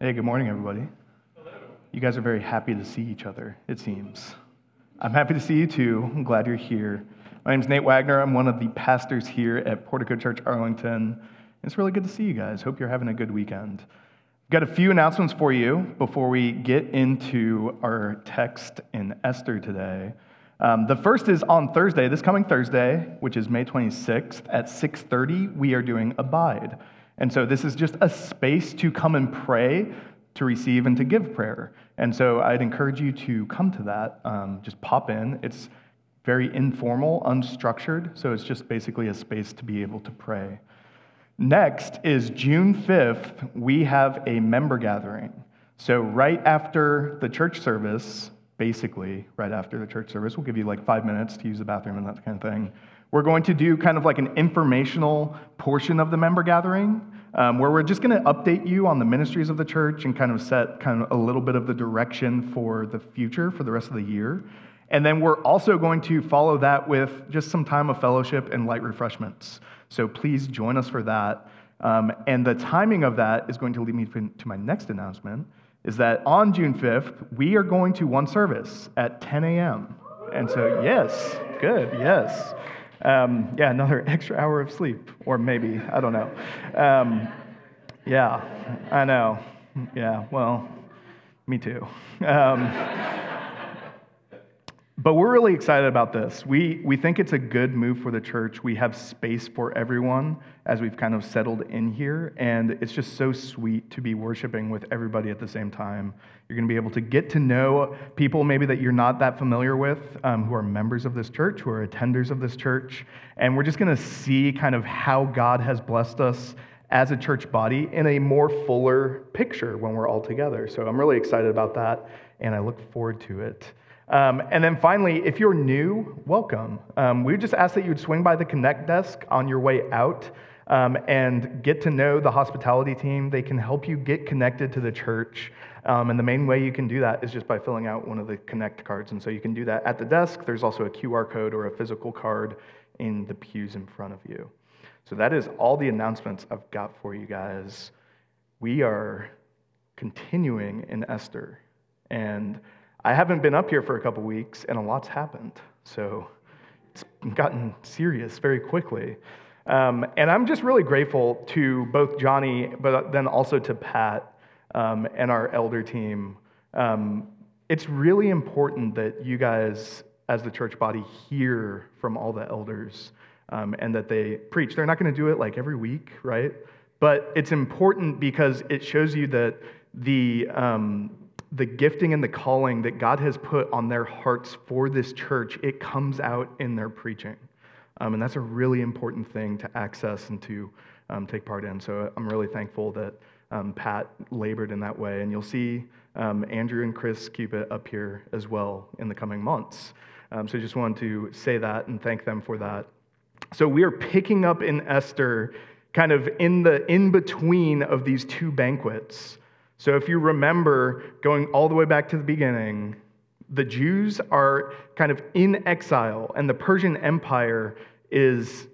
Hey, good morning, everybody. You guys are very happy to see each other, it seems. I'm happy to see you too. I'm glad you're here. My name's Nate Wagner. I'm one of the pastors here at Portico Church Arlington. It's really good to see you guys. Hope you're having a good weekend. Got a few announcements for you before we get into our text in Esther today. Um, the first is on Thursday, this coming Thursday, which is May 26th at 6:30. We are doing Abide. And so this is just a space to come and pray, to receive, and to give prayer. And so I'd encourage you to come to that. Um, just pop in. It's very informal, unstructured, so it's just basically a space to be able to pray. Next is June 5th, we have a member gathering. So, right after the church service, basically, right after the church service, we'll give you like five minutes to use the bathroom and that kind of thing. We're going to do kind of like an informational portion of the member gathering um, where we're just going to update you on the ministries of the church and kind of set kind of a little bit of the direction for the future for the rest of the year. And then we're also going to follow that with just some time of fellowship and light refreshments. So please join us for that. Um, and the timing of that is going to lead me to my next announcement is that on June 5th, we are going to one service at 10 a.m. And so, yes, good, yes. Um, yeah, another extra hour of sleep, or maybe, I don't know. Um, yeah, I know. Yeah, well, me too. Um, but we're really excited about this. We, we think it's a good move for the church. We have space for everyone as we've kind of settled in here. And it's just so sweet to be worshiping with everybody at the same time. You're going to be able to get to know people maybe that you're not that familiar with um, who are members of this church, who are attenders of this church. And we're just going to see kind of how God has blessed us as a church body in a more fuller picture when we're all together. So I'm really excited about that. And I look forward to it. Um, and then finally, if you're new, welcome. Um, we just ask that you would swing by the Connect desk on your way out um, and get to know the hospitality team. They can help you get connected to the church. Um, and the main way you can do that is just by filling out one of the Connect cards. And so you can do that at the desk. There's also a QR code or a physical card in the pews in front of you. So that is all the announcements I've got for you guys. We are continuing in Esther. And I haven't been up here for a couple weeks, and a lot's happened. So it's gotten serious very quickly. Um, and I'm just really grateful to both Johnny, but then also to Pat um, and our elder team. Um, it's really important that you guys, as the church body, hear from all the elders um, and that they preach. They're not going to do it like every week, right? But it's important because it shows you that the um, the gifting and the calling that God has put on their hearts for this church, it comes out in their preaching. Um, and that's a really important thing to access and to um, take part in. So I'm really thankful that um, Pat labored in that way. And you'll see um, Andrew and Chris keep it up here as well in the coming months. Um, so I just wanted to say that and thank them for that. So we are picking up in Esther kind of in the in between of these two banquets. So, if you remember going all the way back to the beginning, the Jews are kind of in exile, and the Persian Empire is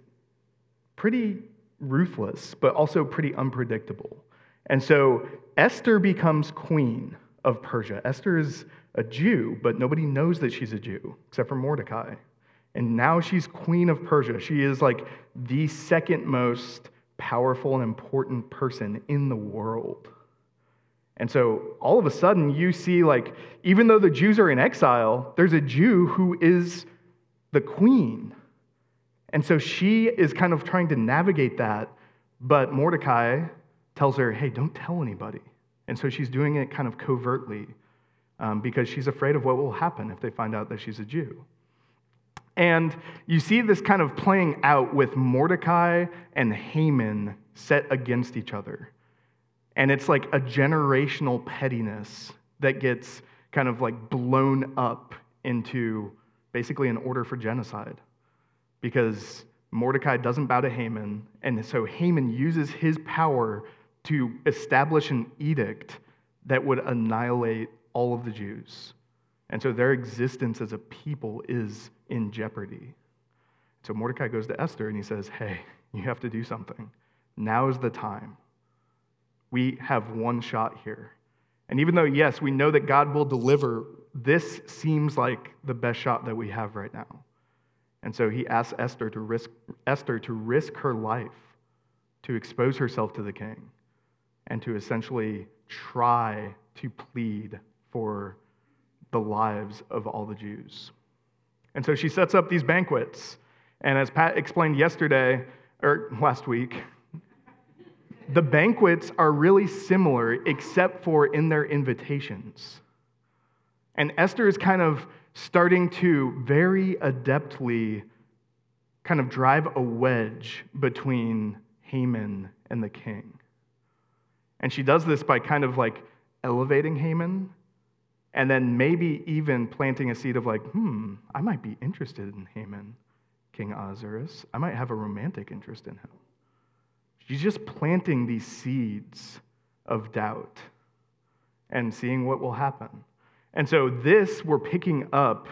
pretty ruthless, but also pretty unpredictable. And so Esther becomes queen of Persia. Esther is a Jew, but nobody knows that she's a Jew except for Mordecai. And now she's queen of Persia. She is like the second most powerful and important person in the world. And so all of a sudden, you see, like, even though the Jews are in exile, there's a Jew who is the queen. And so she is kind of trying to navigate that, but Mordecai tells her, hey, don't tell anybody. And so she's doing it kind of covertly um, because she's afraid of what will happen if they find out that she's a Jew. And you see this kind of playing out with Mordecai and Haman set against each other. And it's like a generational pettiness that gets kind of like blown up into basically an order for genocide. Because Mordecai doesn't bow to Haman, and so Haman uses his power to establish an edict that would annihilate all of the Jews. And so their existence as a people is in jeopardy. So Mordecai goes to Esther and he says, Hey, you have to do something. Now is the time We have one shot here. And even though, yes, we know that God will deliver, this seems like the best shot that we have right now. And so he asks Esther to risk, Esther to risk her life to expose herself to the king and to essentially try to plead for the lives of all the Jews. And so she sets up these banquets. And as Pat explained yesterday, or last week, the banquets are really similar except for in their invitations. And Esther is kind of starting to very adeptly kind of drive a wedge between Haman and the king. And she does this by kind of like elevating Haman and then maybe even planting a seed of like, hmm, I might be interested in Haman, King Ahasuerus. I might have a romantic interest in him. She's just planting these seeds of doubt and seeing what will happen. And so, this we're picking up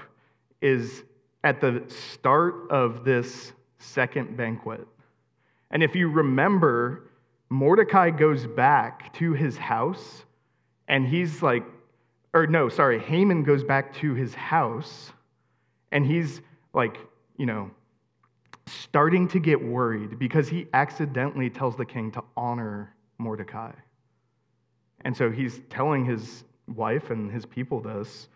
is at the start of this second banquet. And if you remember, Mordecai goes back to his house and he's like, or no, sorry, Haman goes back to his house and he's like, you know, starting to get worried because he accidentally tells the king to honor Mordecai. And so he's telling his wife and his people this.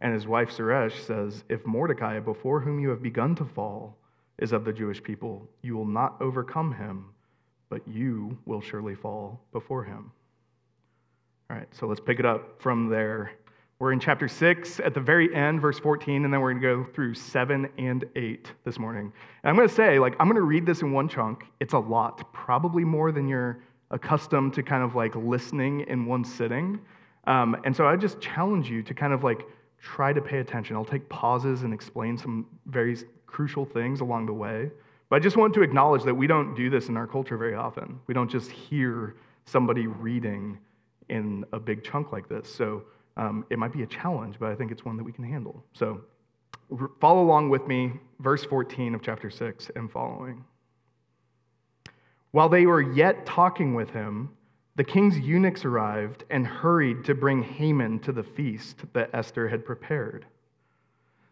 And his wife Zeresh says, If Mordecai, before whom you have begun to fall, is of the Jewish people, you will not overcome him, but you will surely fall before him. All right, so let's pick it up from there. We're in chapter 6 at the very end, verse 14, and then we're going to go through 7 and 8 this morning. And I'm going to say, like, I'm going to read this in one chunk. It's a lot, probably more than you're accustomed to kind of like listening in one sitting. Um, and so I just challenge you to kind of like try to pay attention. I'll take pauses and explain some very crucial things along the way. But I just want to acknowledge that we don't do this in our culture very often. We don't just hear somebody reading in a big chunk like this. So um, it might be a challenge, but I think it's one that we can handle. So follow along with me, verse 14 of chapter 6 and following. While they were yet talking with him, the king's eunuchs arrived and hurried to bring Haman to the feast that Esther had prepared.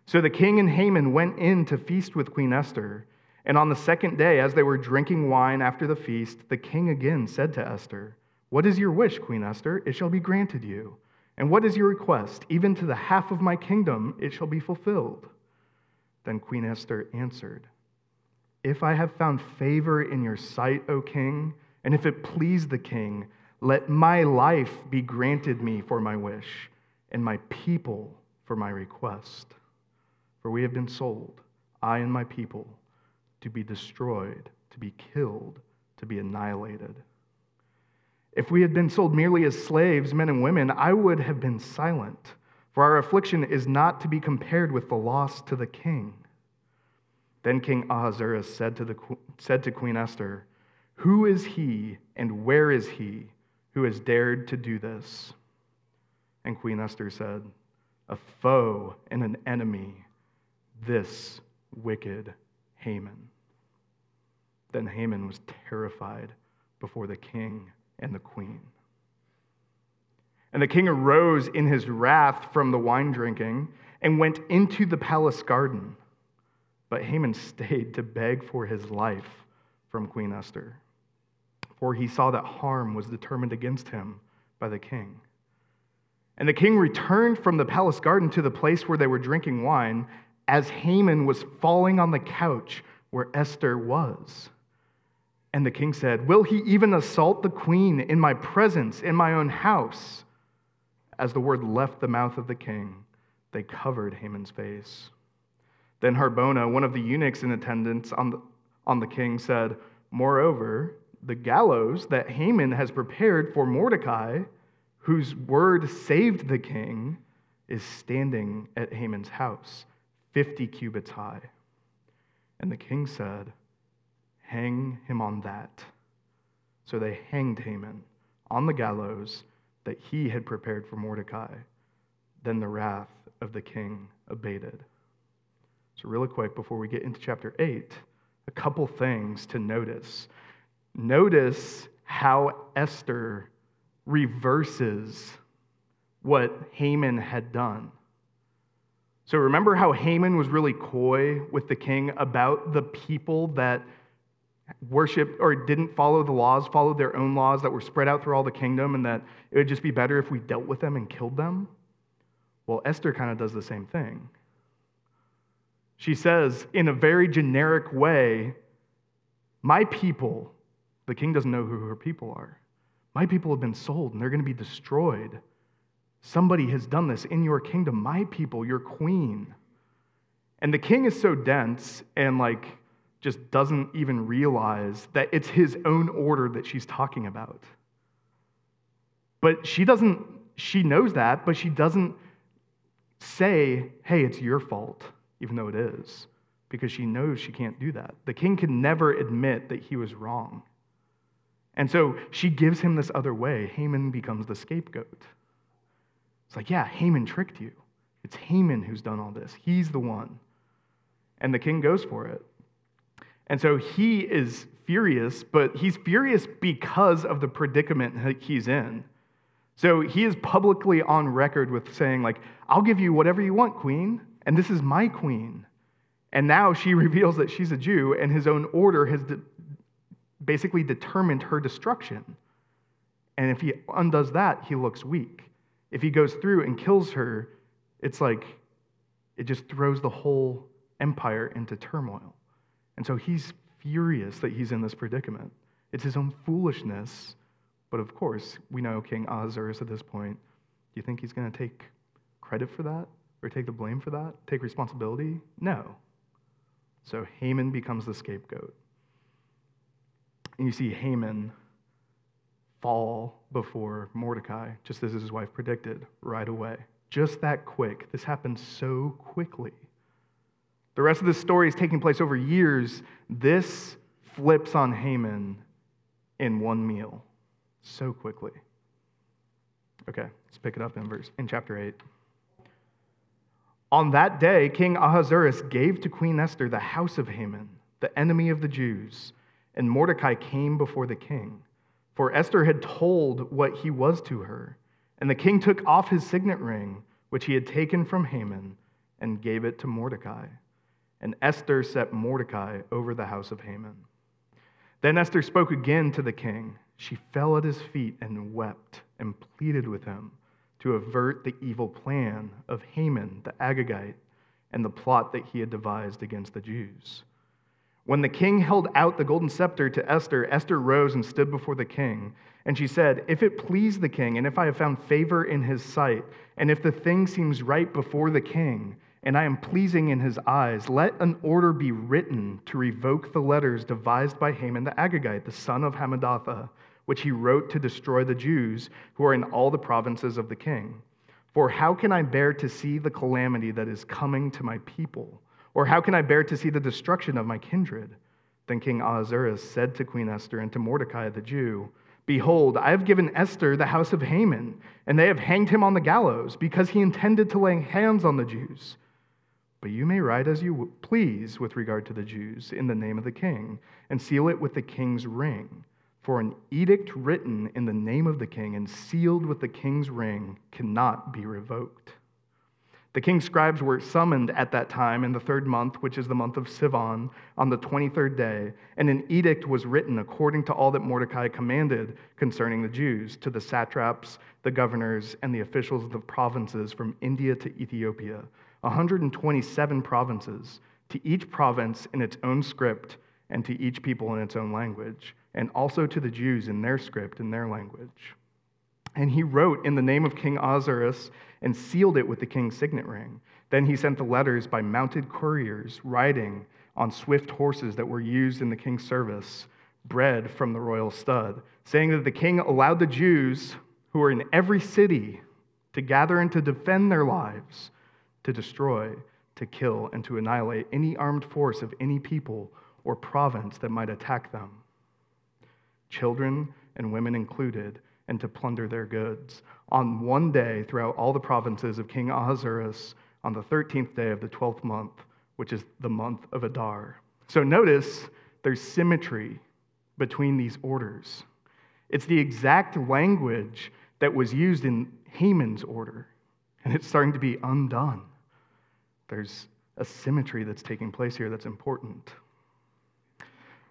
So the king and Haman went in to feast with Queen Esther. And on the second day, as they were drinking wine after the feast, the king again said to Esther, What is your wish, Queen Esther? It shall be granted you. And what is your request? Even to the half of my kingdom, it shall be fulfilled. Then Queen Esther answered, If I have found favor in your sight, O king, and if it please the king, let my life be granted me for my wish, and my people for my request. For we have been sold, I and my people, to be destroyed, to be killed, to be annihilated. If we had been sold merely as slaves, men and women, I would have been silent, for our affliction is not to be compared with the loss to the king. Then King Ahasuerus said to, the, said to Queen Esther, who is he and where is he who has dared to do this? And Queen Esther said, A foe and an enemy, this wicked Haman. Then Haman was terrified before the king and the queen. And the king arose in his wrath from the wine drinking and went into the palace garden. But Haman stayed to beg for his life from Queen Esther for he saw that harm was determined against him by the king. And the king returned from the palace garden to the place where they were drinking wine as Haman was falling on the couch where Esther was. And the king said, Will he even assault the queen in my presence, in my own house? As the word left the mouth of the king, they covered Haman's face. Then Harbona, one of the eunuchs in attendance on the, on the king, said, Moreover, the gallows that Haman has prepared for Mordecai, whose word saved the king, is standing at Haman's house, 50 cubits high. And the king said, Hang him on that. So they hanged Haman on the gallows that he had prepared for Mordecai. Then the wrath of the king abated. So, really quick, before we get into chapter 8, a couple things to notice. Notice how Esther reverses what Haman had done. So remember how Haman was really coy with the king about the people that worshiped or didn't follow the laws, followed their own laws that were spread out through all the kingdom, and that it would just be better if we dealt with them and killed them? Well, Esther kind of does the same thing. She says, in a very generic way, My people, the king doesn't know who her people are. My people have been sold and they're going to be destroyed. Somebody has done this in your kingdom, my people, your queen. And the king is so dense and like just doesn't even realize that it's his own order that she's talking about. But she doesn't, she knows that, but she doesn't say, hey, it's your fault, even though it is, because she knows she can't do that. The king can never admit that he was wrong. And so she gives him this other way. Haman becomes the scapegoat. It's like, yeah, Haman tricked you. It's Haman who's done all this. He's the one. And the king goes for it. And so he is furious, but he's furious because of the predicament he's in. So he is publicly on record with saying, like, I'll give you whatever you want, queen, and this is my queen. And now she reveals that she's a Jew, and his own order has de- basically determined her destruction. And if he undoes that, he looks weak. If he goes through and kills her, it's like it just throws the whole empire into turmoil. And so he's furious that he's in this predicament. It's his own foolishness but of course, we know King Ahasuerus at this point. Do you think he's going to take credit for that or take the blame for that? Take responsibility? No. So Haman becomes the scapegoat. And you see Haman fall before Mordecai, just as his wife predicted, right away. Just that quick. This happened so quickly. The rest of the story is taking place over years. This flips on Haman in one meal so quickly. Okay, let's pick it up in verse in chapter 8. On that day, King Ahasuerus gave to Queen Esther the house of Haman, the enemy of the Jews, and Mordecai came before the king. For Esther had told what he was to her, and the king took off his signet ring, which he had taken from Haman, and gave it to Mordecai. And Esther set Mordecai over the house of Haman. Then Esther spoke again to the king she fell at his feet and wept and pleaded with him to avert the evil plan of Haman the Agagite and the plot that he had devised against the Jews. When the king held out the golden scepter to Esther, Esther rose and stood before the king. And she said, If it please the king, and if I have found favor in his sight, and if the thing seems right before the king, and I am pleasing in his eyes, let an order be written to revoke the letters devised by Haman the Agagite, the son of Hammedatha, which he wrote to destroy the Jews who are in all the provinces of the king. For how can I bear to see the calamity that is coming to my people? Or how can I bear to see the destruction of my kindred? Then King Ahasuerus said to Queen Esther and to Mordecai the Jew, Behold, I have given Esther the house of Haman, and they have hanged him on the gallows, because he intended to lay hands on the Jews. But you may write as you please with regard to the Jews in the name of the king, and seal it with the king's ring. For an edict written in the name of the king and sealed with the king's ring cannot be revoked. The king's scribes were summoned at that time in the third month, which is the month of Sivan, on the 23rd day, and an edict was written according to all that Mordecai commanded concerning the Jews to the satraps, the governors, and the officials of the provinces from India to Ethiopia, 127 provinces, to each province in its own script and to each people in its own language and also to the Jews in their script, in their language. And he wrote in the name of King Ahasuerus and sealed it with the king's signet ring. Then he sent the letters by mounted couriers riding on swift horses that were used in the king's service, bred from the royal stud, saying that the king allowed the Jews who were in every city to gather and to defend their lives, to destroy, to kill, and to annihilate any armed force of any people or province that might attack them children and women included, and to plunder their goods. On one day, throughout all the provinces of King Ahasuerus, on the 13th day of the 12th month, which is the month of Adar. So notice there's symmetry between these orders. It's the exact language that was used in Haman's order, and it's starting to be undone. There's a symmetry that's taking place here that's important.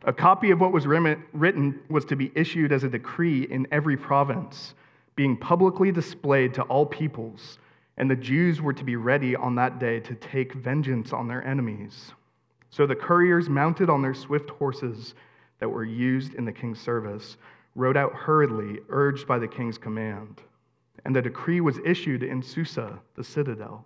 A copy of what was written was to be issued as a decree in every province, being publicly displayed to all peoples, and the Jews were to be ready on that day to take vengeance on their enemies. So the couriers, mounted on their swift horses that were used in the king's service, rode out hurriedly, urged by the king's command. And the decree was issued in Susa, the citadel.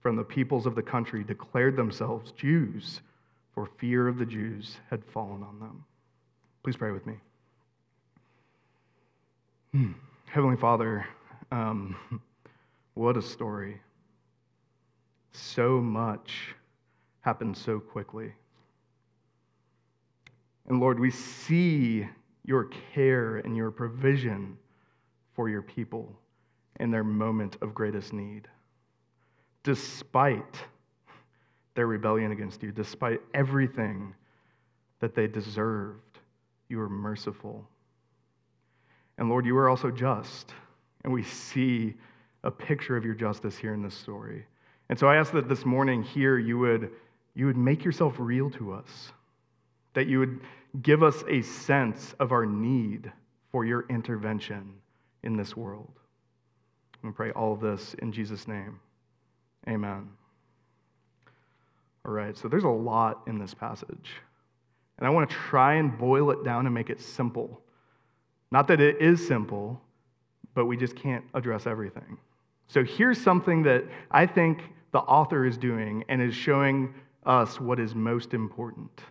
from the peoples of the country declared themselves Jews, for fear of the Jews had fallen on them. Please pray with me. Hmm. Heavenly Father, um, what a story. So much happened so quickly. And Lord, we see your care and your provision for your people in their moment of greatest need despite their rebellion against you, despite everything that they deserved, you were merciful. And Lord, you are also just. And we see a picture of your justice here in this story. And so I ask that this morning here you would, you would make yourself real to us, that you would give us a sense of our need for your intervention in this world. We pray all of this in Jesus' name. Amen. All right, so there's a lot in this passage. And I want to try and boil it down and make it simple. Not that it is simple, but we just can't address everything. So here's something that I think the author is doing and is showing us what is most important.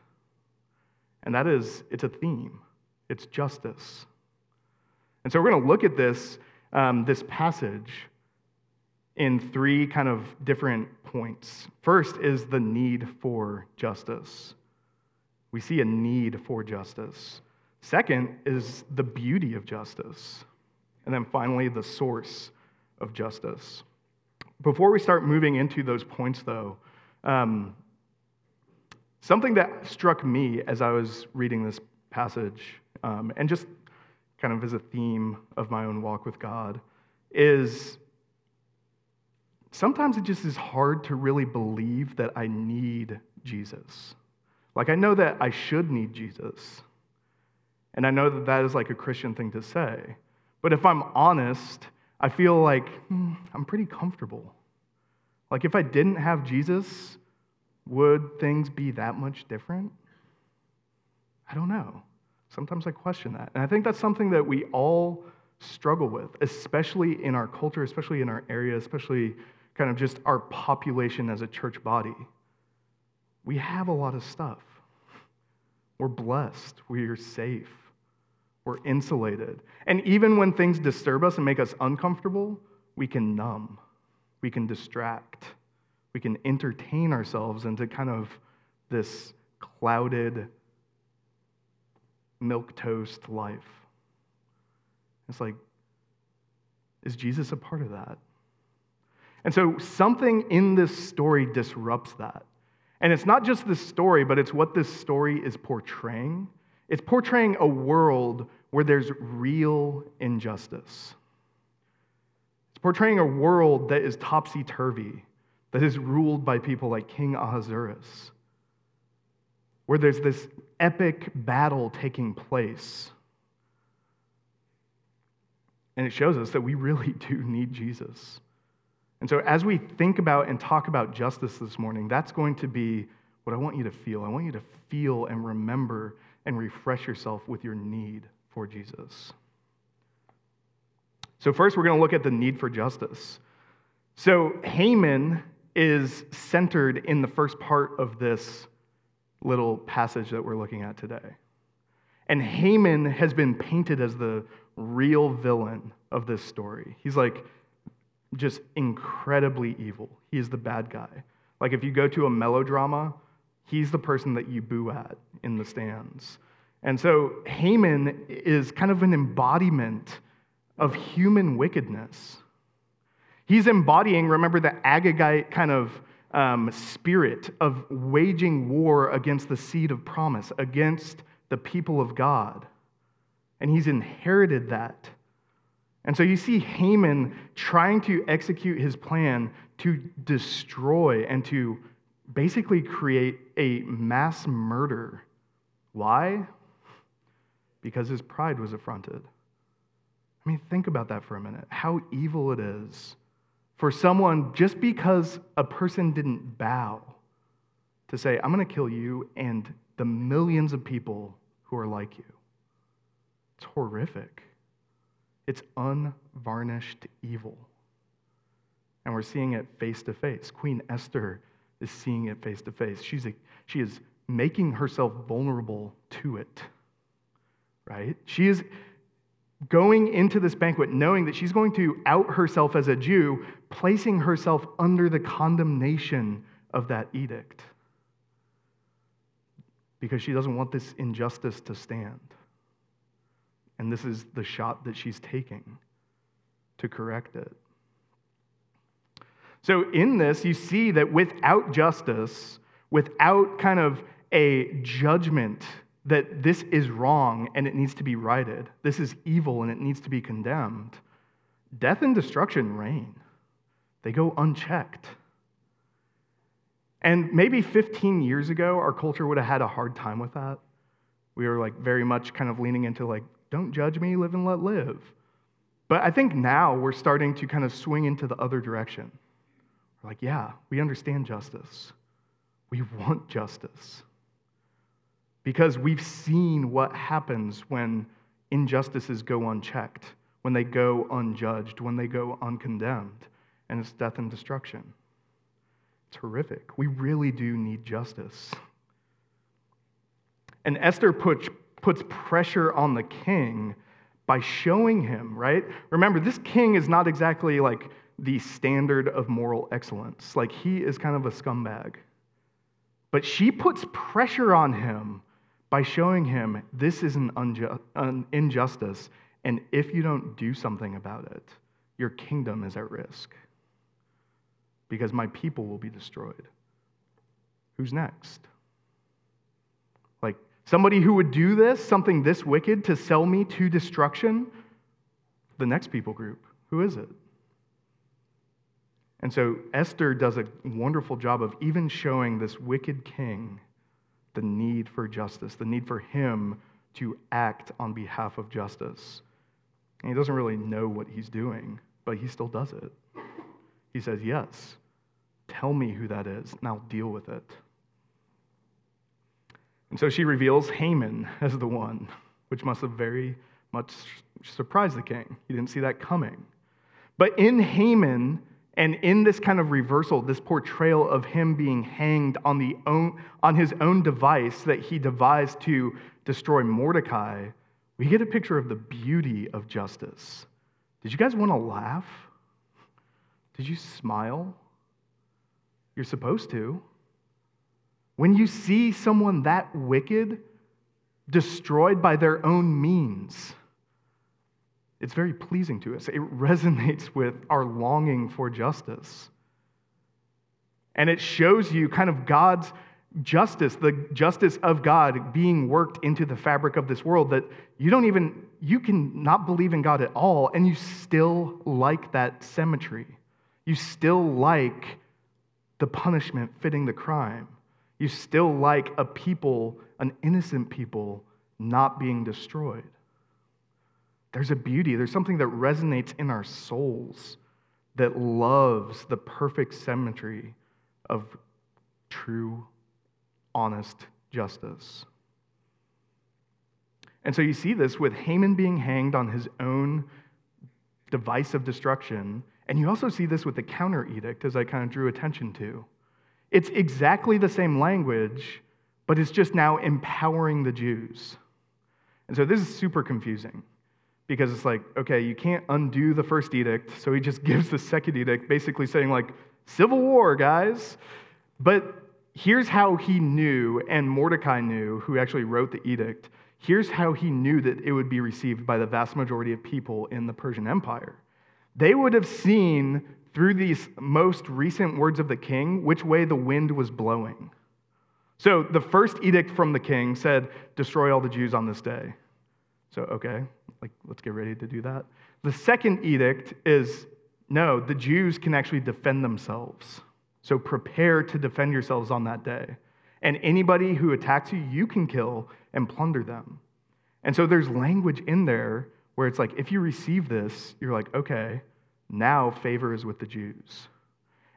And that is, it's a theme, it's justice. And so we're going to look at this, um, this passage in three kind of different points. First is the need for justice. We see a need for justice. Second is the beauty of justice. And then finally, the source of justice. Before we start moving into those points, though, um, something that struck me as I was reading this passage, um, and just kind of as a theme of my own walk with God, is sometimes it just is hard to really believe that I need Jesus. Like, I know that I should need Jesus. And I know that that is like a Christian thing to say. But if I'm honest, I feel like hmm, I'm pretty comfortable. Like, if I didn't have Jesus, would things be that much different? I don't know. Sometimes I question that. And I think that's something that we all struggle with, especially in our culture, especially in our area, especially kind of just our population as a church body. We have a lot of stuff. We're blessed. We are safe. We're insulated. And even when things disturb us and make us uncomfortable, we can numb, we can distract, we can entertain ourselves into kind of this clouded, milk toast life. It's like, is Jesus a part of that? And so something in this story disrupts that. And it's not just this story, but it's what this story is portraying. It's portraying a world where there's real injustice. It's portraying a world that is topsy turvy, that is ruled by people like King Ahasuerus, where there's this epic battle taking place. And it shows us that we really do need Jesus. And so, as we think about and talk about justice this morning, that's going to be what I want you to feel. I want you to feel and remember and refresh yourself with your need for Jesus. So, first, we're going to look at the need for justice. So, Haman is centered in the first part of this little passage that we're looking at today. And Haman has been painted as the real villain of this story. He's like just incredibly evil. He is the bad guy. Like if you go to a melodrama, he's the person that you boo at in the stands. And so Haman is kind of an embodiment of human wickedness. He's embodying, remember, the Agagite kind of um, spirit of waging war against the seed of promise, against the people of God. And he's inherited that. And so you see Haman trying to execute his plan to destroy and to basically create a mass murder. Why? Because his pride was affronted. I mean, think about that for a minute. How evil it is for someone, just because a person didn't bow, to say, I'm going to kill you and the millions of people who are like you. It's horrific. It's unvarnished evil. And we're seeing it face to face. Queen Esther is seeing it face to face. She's she is making herself vulnerable to it, right? She is going into this banquet knowing that she's going to out herself as a Jew, placing herself under the condemnation of that edict because she doesn't want this injustice to stand. And this is the shot that she's taking to correct it. So, in this, you see that without justice, without kind of a judgment that this is wrong and it needs to be righted, this is evil and it needs to be condemned, death and destruction reign. They go unchecked. And maybe 15 years ago, our culture would have had a hard time with that. We were like very much kind of leaning into like, don't judge me, live and let live. But I think now we're starting to kind of swing into the other direction. We're like, yeah, we understand justice. We want justice. Because we've seen what happens when injustices go unchecked, when they go unjudged, when they go uncondemned, and it's death and destruction. It's horrific. We really do need justice. And Esther puts, puts pressure on the king by showing him, right? Remember, this king is not exactly like the standard of moral excellence. Like, he is kind of a scumbag. But she puts pressure on him by showing him this is an, unju- an injustice, and if you don't do something about it, your kingdom is at risk because my people will be destroyed. Who's next? Somebody who would do this, something this wicked, to sell me to destruction? The next people group. Who is it? And so Esther does a wonderful job of even showing this wicked king the need for justice, the need for him to act on behalf of justice. And he doesn't really know what he's doing, but he still does it. He says, Yes, tell me who that is, and I'll deal with it. And so she reveals Haman as the one, which must have very much surprised the king. He didn't see that coming. But in Haman, and in this kind of reversal, this portrayal of him being hanged on, the own, on his own device that he devised to destroy Mordecai, we get a picture of the beauty of justice. Did you guys want to laugh? Did you smile? You're supposed to. When you see someone that wicked destroyed by their own means, it's very pleasing to us. It resonates with our longing for justice. And it shows you kind of God's justice, the justice of God being worked into the fabric of this world that you don't even, you can not believe in God at all, and you still like that symmetry. You still like the punishment fitting the crime. You still like a people, an innocent people, not being destroyed. There's a beauty, there's something that resonates in our souls that loves the perfect symmetry of true, honest justice. And so you see this with Haman being hanged on his own device of destruction. And you also see this with the counter edict, as I kind of drew attention to. It's exactly the same language, but it's just now empowering the Jews. And so this is super confusing because it's like, okay, you can't undo the first edict, so he just gives the second edict, basically saying, like, civil war, guys. But here's how he knew, and Mordecai knew, who actually wrote the edict. Here's how he knew that it would be received by the vast majority of people in the Persian Empire. They would have seen through these most recent words of the king which way the wind was blowing. So the first edict from the king said, Destroy all the Jews on this day. So, okay, like, let's get ready to do that. The second edict is no, the Jews can actually defend themselves. So prepare to defend yourselves on that day. And anybody who attacks you, you can kill and plunder them. And so there's language in there where it's like, if you receive this, you're like, okay, now favor is with the Jews.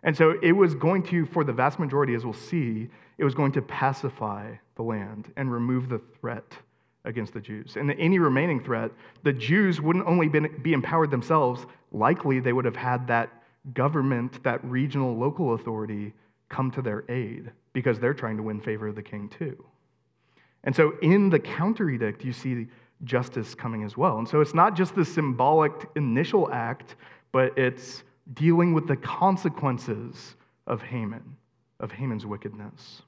And so it was going to, for the vast majority, as we'll see, it was going to pacify the land and remove the threat against the Jews. And any remaining threat, the Jews wouldn't only be empowered themselves, likely they would have had that government, that regional local authority come to their aid because they're trying to win favor of the king too. And so in the counter edict, you see justice coming as well. And so it's not just the symbolic initial act, but it's dealing with the consequences of Haman, of Haman's wickedness.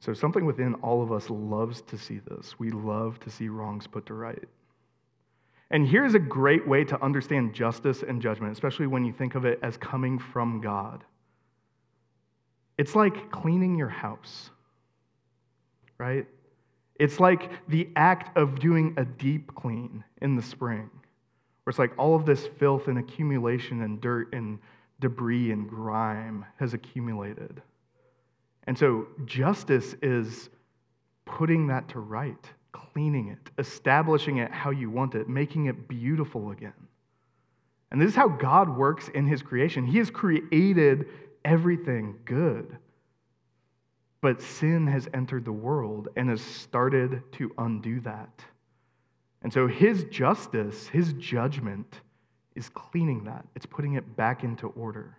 So, something within all of us loves to see this. We love to see wrongs put to right. And here's a great way to understand justice and judgment, especially when you think of it as coming from God. It's like cleaning your house, right? It's like the act of doing a deep clean in the spring, where it's like all of this filth and accumulation and dirt and debris and grime has accumulated. And so justice is putting that to right, cleaning it, establishing it how you want it, making it beautiful again. And this is how God works in his creation. He has created everything good. But sin has entered the world and has started to undo that. And so his justice, his judgment, is cleaning that. It's putting it back into order.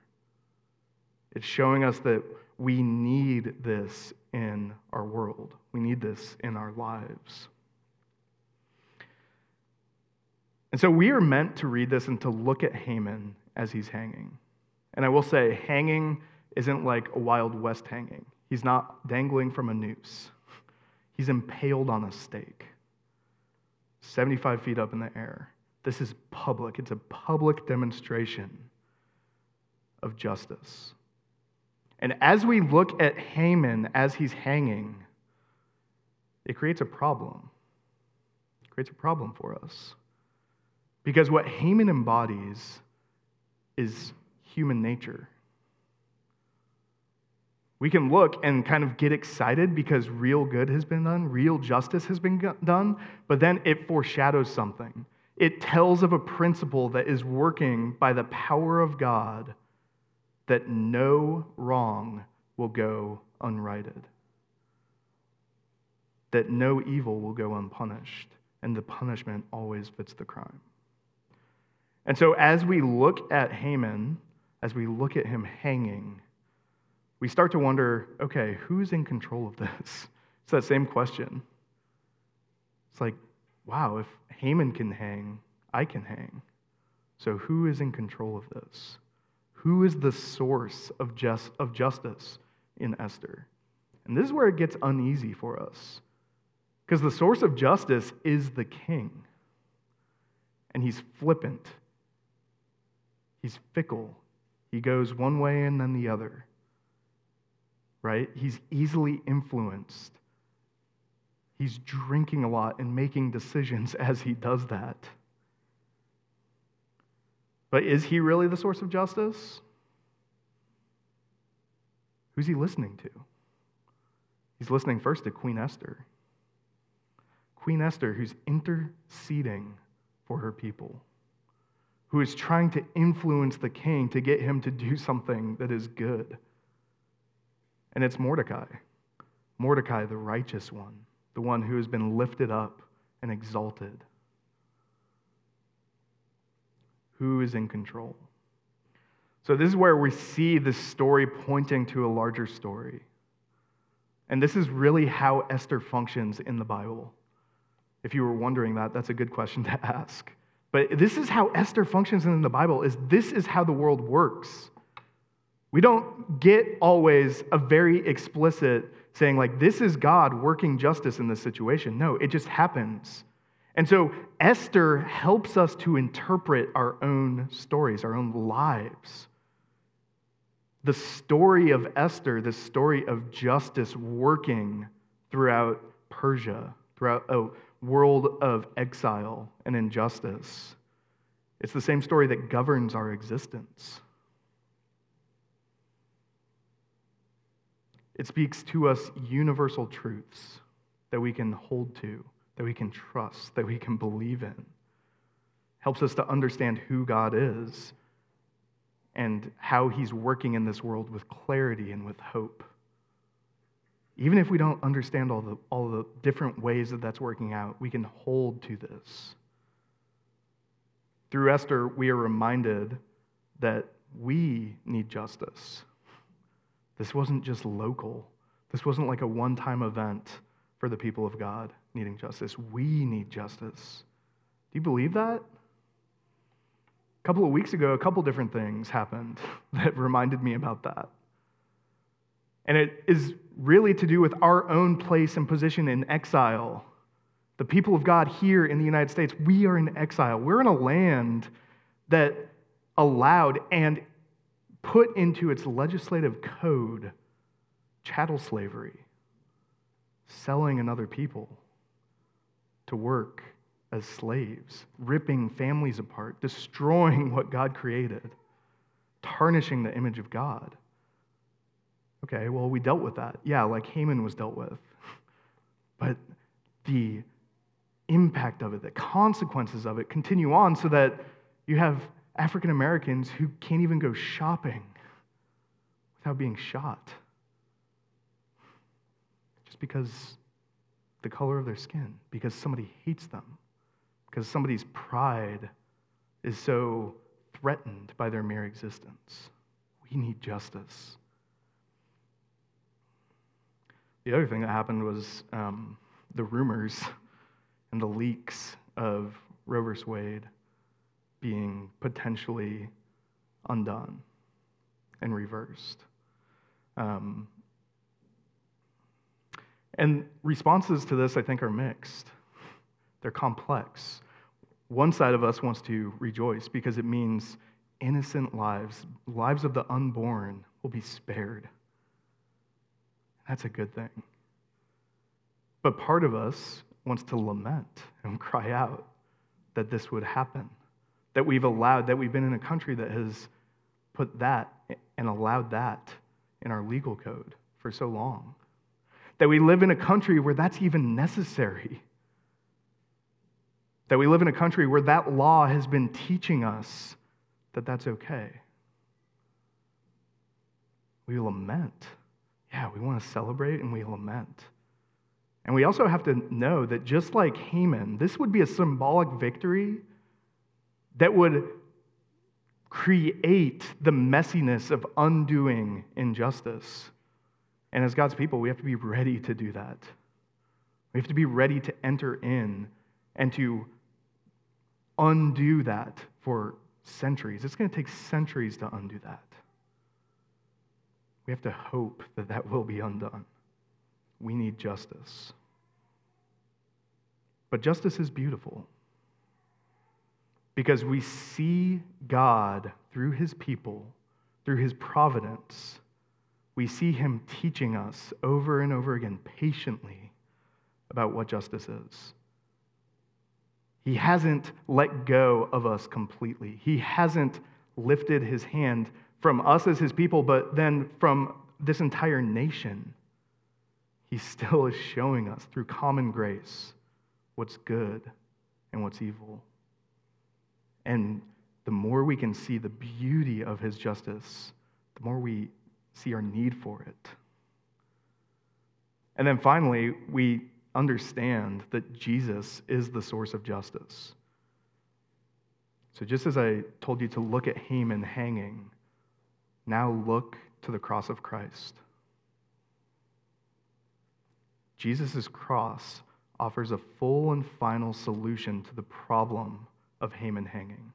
It's showing us that we need this in our world, we need this in our lives. And so we are meant to read this and to look at Haman as he's hanging. And I will say, hanging isn't like a Wild West hanging. He's not dangling from a noose, he's impaled on a stake, 75 feet up in the air. This is public, it's a public demonstration of justice. And as we look at Haman as he's hanging, it creates a problem. It creates a problem for us. Because what Haman embodies is human nature. We can look and kind of get excited because real good has been done, real justice has been done, but then it foreshadows something. It tells of a principle that is working by the power of God that no wrong will go unrighted, that no evil will go unpunished, and the punishment always fits the crime. And so, as we look at Haman, as we look at him hanging, we start to wonder okay, who's in control of this? It's that same question. It's like, wow, if Haman can hang, I can hang. So, who is in control of this? Who is the source of, just, of justice in Esther? And this is where it gets uneasy for us. Because the source of justice is the king. And he's flippant, he's fickle. He goes one way and then the other. Right? He's easily influenced. He's drinking a lot and making decisions as he does that. But is he really the source of justice? Who's he listening to? He's listening first to Queen Esther. Queen Esther, who's interceding for her people, who is trying to influence the king to get him to do something that is good. And it's Mordecai. Mordecai, the righteous one, the one who has been lifted up and exalted. Who is in control? So, this is where we see this story pointing to a larger story. And this is really how Esther functions in the Bible. If you were wondering that, that's a good question to ask. But this is how Esther functions in the Bible is this is how the world works. We don't get always a very explicit saying like this is God working justice in this situation. No, it just happens. And so Esther helps us to interpret our own stories, our own lives. The story of Esther, the story of justice working throughout Persia, throughout a world of exile and injustice. It's the same story that governs our existence. It speaks to us universal truths that we can hold to, that we can trust, that we can believe in. Helps us to understand who God is and how he's working in this world with clarity and with hope. Even if we don't understand all the, all the different ways that that's working out, we can hold to this. Through Esther, we are reminded that we need justice. This wasn't just local, this wasn't like a one time event for the people of God needing justice. We need justice. Do you believe that? A couple of weeks ago, a couple different things happened that reminded me about that. And it is really to do with our own place and position in exile. The people of God here in the United States, we are in exile. We're in a land that allowed and put into its legislative code chattel slavery, selling another people to work as slaves, ripping families apart, destroying what God created, tarnishing the image of God. Okay, well, we dealt with that. Yeah, like Haman was dealt with. But the impact of it, the consequences of it continue on so that you have African Americans who can't even go shopping without being shot just because the color of their skin, because somebody hates them, because somebody's pride is so threatened by their mere existence. We need justice. The other thing that happened was um, the rumors and the leaks of Roe v. Wade being potentially undone and reversed. Um, and responses to this, I think, are mixed. They're complex. One side of us wants to rejoice because it means innocent lives, lives of the unborn, will be spared. That's a good thing. But part of us wants to lament and cry out that this would happen that we've allowed, that we've been in a country that has put that and allowed that in our legal code for so long. That we live in a country where that's even necessary. That we live in a country where that law has been teaching us that that's okay. We lament. Yeah, we want to celebrate and we lament. And we also have to know that just like Haman, this would be a symbolic victory that would create the messiness of undoing injustice. And as God's people, we have to be ready to do that. We have to be ready to enter in and to undo that for centuries. It's going to take centuries to undo that. We have to hope that that will be undone. We need justice. But justice is beautiful because we see God through his people, through his providence. We see him teaching us over and over again patiently about what justice is. He hasn't let go of us completely. He hasn't lifted his hand from us as his people, but then from this entire nation. He still is showing us through common grace what's good and what's evil. And the more we can see the beauty of his justice, the more we see our need for it. And then finally, we understand that Jesus is the source of justice. So, just as I told you to look at Haman hanging, now look to the cross of Christ. Jesus' cross offers a full and final solution to the problem of Haman hanging,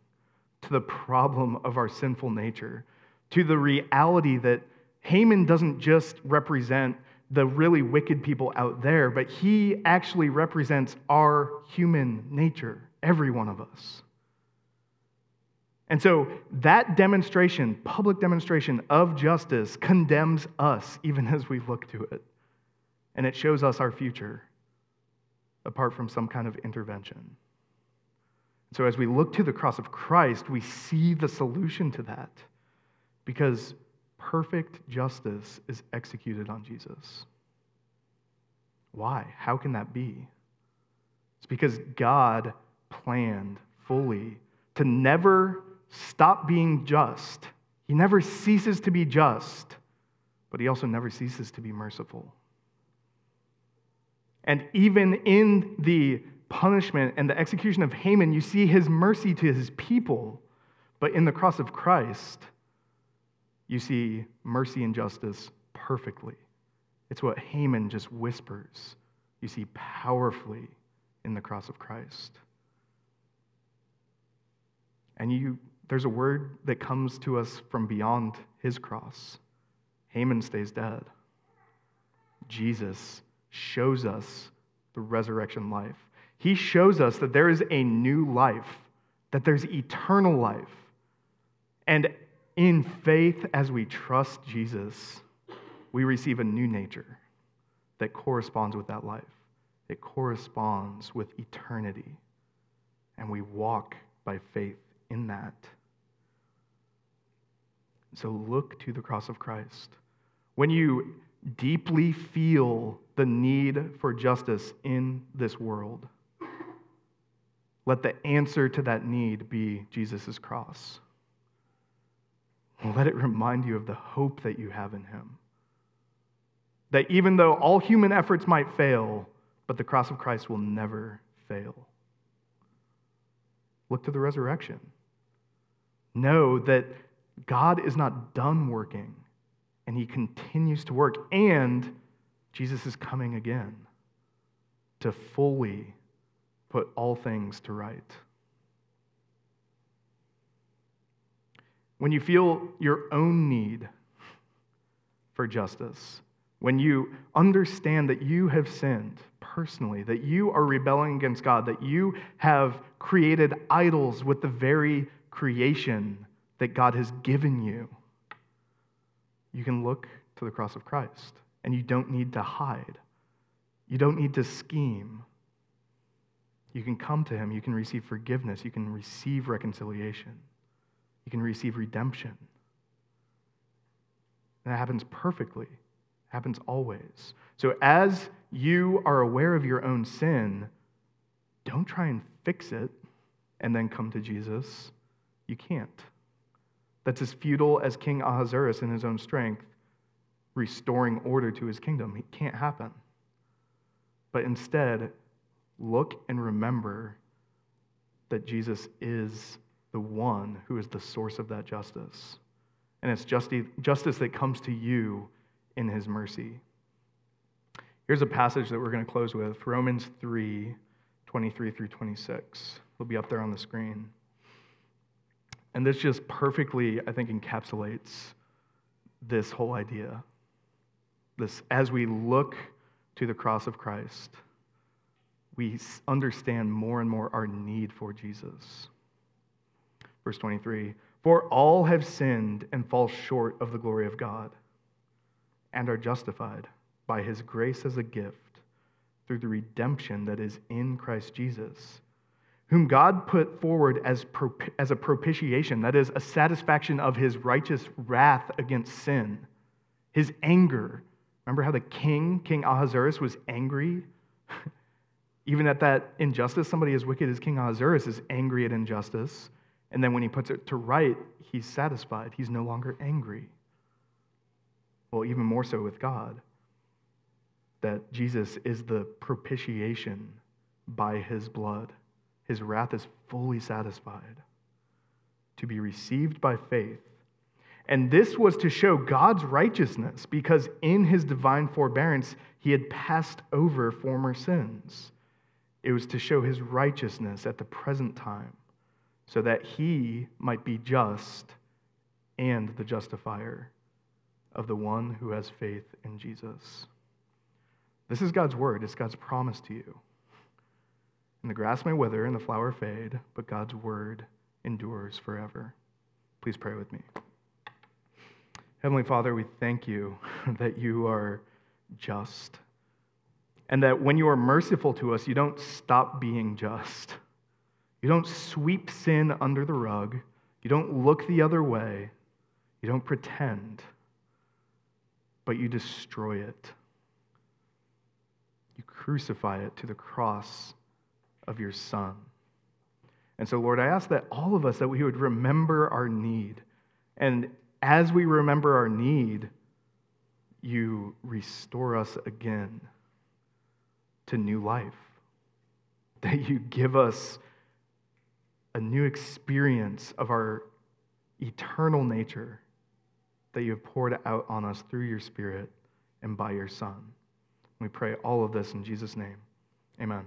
to the problem of our sinful nature, to the reality that Haman doesn't just represent the really wicked people out there, but he actually represents our human nature, every one of us. And so that demonstration, public demonstration of justice, condemns us even as we look to it. And it shows us our future apart from some kind of intervention. So as we look to the cross of Christ, we see the solution to that because perfect justice is executed on Jesus. Why? How can that be? It's because God planned fully to never stop being just. He never ceases to be just, but he also never ceases to be merciful. And even in the punishment and the execution of Haman, you see his mercy to his people. But in the cross of Christ, you see mercy and justice perfectly. It's what Haman just whispers. You see powerfully in the cross of Christ. And you, there's a word that comes to us from beyond his cross. Haman stays dead. Jesus shows us the resurrection life. He shows us that there is a new life, that there's eternal life. And in faith, as we trust Jesus, we receive a new nature that corresponds with that life. It corresponds with eternity. And we walk by faith in that. So look to the cross of Christ. When you deeply feel the need for justice in this world, let the answer to that need be Jesus' cross. Let it remind you of the hope that you have in him. That even though all human efforts might fail, but the cross of Christ will never fail. Look to the resurrection. Know that God is not done working and he continues to work, and Jesus is coming again to fully put all things to right. When you feel your own need for justice, when you understand that you have sinned personally, that you are rebelling against God, that you have created idols with the very creation that God has given you, you can look to the cross of Christ and you don't need to hide. You don't need to scheme. You can come to Him. You can receive forgiveness. You can receive reconciliation. You can receive redemption. And that happens perfectly, it happens always. So as you are aware of your own sin, don't try and fix it and then come to Jesus. You can't. That's as futile as King Ahasuerus in his own strength restoring order to his kingdom. It can't happen. But instead, look and remember that Jesus is the one who is the source of that justice. And it's justice that comes to you in his mercy. Here's a passage that we're going to close with Romans 3 23 through 26. It'll be up there on the screen. And this just perfectly, I think, encapsulates this whole idea. This, as we look to the cross of Christ, we understand more and more our need for Jesus. Verse 23 For all have sinned and fall short of the glory of God, and are justified by his grace as a gift through the redemption that is in Christ Jesus whom God put forward as, as a propitiation, that is, a satisfaction of his righteous wrath against sin, his anger. Remember how the king, King Ahasuerus, was angry? Even at that injustice, somebody as wicked as King Ahasuerus is angry at injustice. And then when he puts it to right, he's satisfied. He's no longer angry. Well, even more so with God, that Jesus is the propitiation by his blood. His wrath is fully satisfied to be received by faith. And this was to show God's righteousness because in his divine forbearance, he had passed over former sins. It was to show his righteousness at the present time, so that he might be just and the justifier of the one who has faith in Jesus. This is God's word, it's God's promise to you. And the grass may wither and the flower fade, but God's word endures forever. Please pray with me. Heavenly Father, we thank you that you are just. And that when you are merciful to us, you don't stop being just. You don't sweep sin under the rug. You don't look the other way. You don't pretend. But you destroy it. You crucify it to the cross of your Son. And so, Lord, I ask that all of us that we would remember our need. And as we remember our need, you restore us again to new life. That you give us a new experience of our eternal nature that you have poured out on us through your Spirit and by your Son. We pray all of this in Jesus' name. Amen.